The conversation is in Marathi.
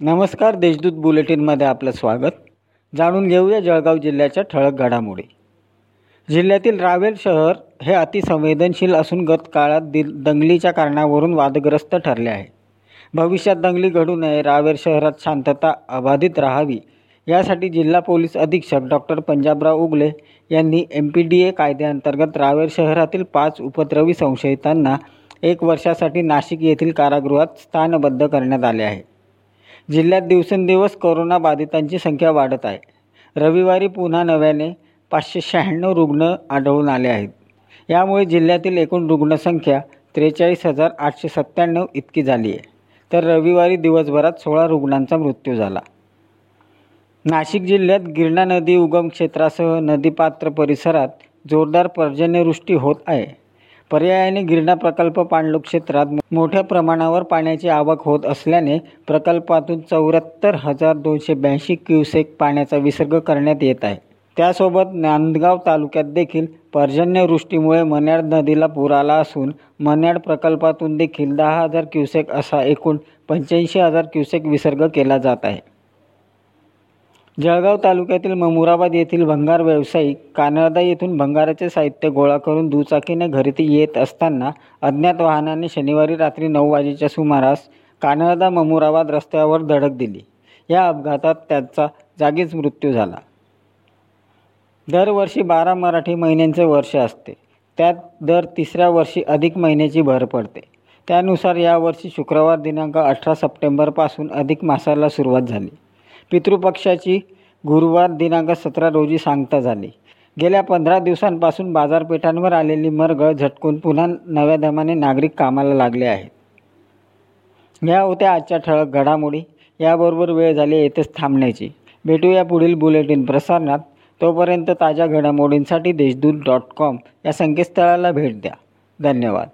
नमस्कार देशदूत बुलेटिनमध्ये आपलं स्वागत. जाणून घेऊया जळगाव जिल्ह्याच्या ठळक घडामोडी. जिल्ह्यातील रावेर शहर हे अतिसंवेदनशील असून गत काळात दि दंगलीच्या कारणावरून वादग्रस्त ठरले आहे. भविष्यात दंगली घडू नये रावेर शहरात शांतता अबाधित राहावी यासाठी जिल्हा पोलीस अधीक्षक डॉक्टर पंजाबराव उगले यांनी एम पी डी ए कायद्याअंतर्गत रावेर शहरातील पाच उपद्रवी संशयितांना एक वर्षासाठी नाशिक येथील कारागृहात स्थानबद्ध करण्यात आले आहे. जिल्ह्यात दिवसेंदिवस कोरोनाबाधितांची संख्या वाढत आहे. रविवारी पुन्हा नव्याने पाचशे शहाण्णव रुग्ण आढळून आले आहेत. यामुळे जिल्ह्यातील एकूण रुग्णसंख्या त्रेचाळीस हजार आठशे सत्त्याण्णव इतकी झाली आहे. तर रविवारी दिवसभरात सोळा रुग्णांचा मृत्यू झाला. नाशिक जिल्ह्यात गिरणा नदी उगम क्षेत्रासह नदीपात्र परिसरात जोरदार पर्जन्यवृष्टी होत आहे. पर्यायाने गिरणा प्रकल्प पाणलोट क्षेत्रात मोठ्या प्रमाणावर पाण्याची आवक होत असल्याने प्रकल्पातून चौऱ्याहत्तर हजार दोनशे ब्याऐंशी क्युसेक पाण्याचा विसर्ग करण्यात येत आहे. त्यासोबत नांदगाव तालुक्यात देखील पर्जन्यवृष्टीमुळे मन्याड नदीला पूर आला असून मन्याड प्रकल्पातून देखील दहा हजार क्युसेक असा एकूण पंच्याऐंशी हजार क्युसेक विसर्ग केला जात आहे. जळगाव तालुक्यातील ममुराबाद येथील भंगार व्यावसायिक कानडदा येथून भंगाराचे साहित्य गोळा करून दुचाकीने घरी येत असताना अज्ञात वाहनाने शनिवारी रात्री नऊ वाजेच्या सुमारास कानडदा ममुराबाद रस्त्यावर धडक दिली. या अपघातात त्याचा जागीच मृत्यू झाला. दरवर्षी बारा मराठी महिन्यांचे वर्ष असते. त्यात दर तिसऱ्या वर्षी अधिक महिन्याची भर पडते. त्यानुसार यावर्षी शुक्रवार दिनांक अठरा सप्टेंबरपासून अधिक मासाला सुरुवात झाली. पितृपक्षाची गुरुवार दिनांक सतरा रोजी सांगता झाली. गेल्या पंधरा दिवसांपासून बाजारपेठांवर आलेली मरगळ झटकून पुन्हा नव्या दमाने नागरिक कामाला लागले आहेत. या होत्या आजच्या ठळक घडामोडी. याबरोबर वेळ झाली येथेच थांबण्याची. भेटूया पुढील बुलेटिन प्रसारणात. तोपर्यंत ताज्या घडामोडींसाठी देशदूत डॉट कॉम या संकेतस्थळाला भेट द्या. धन्यवाद.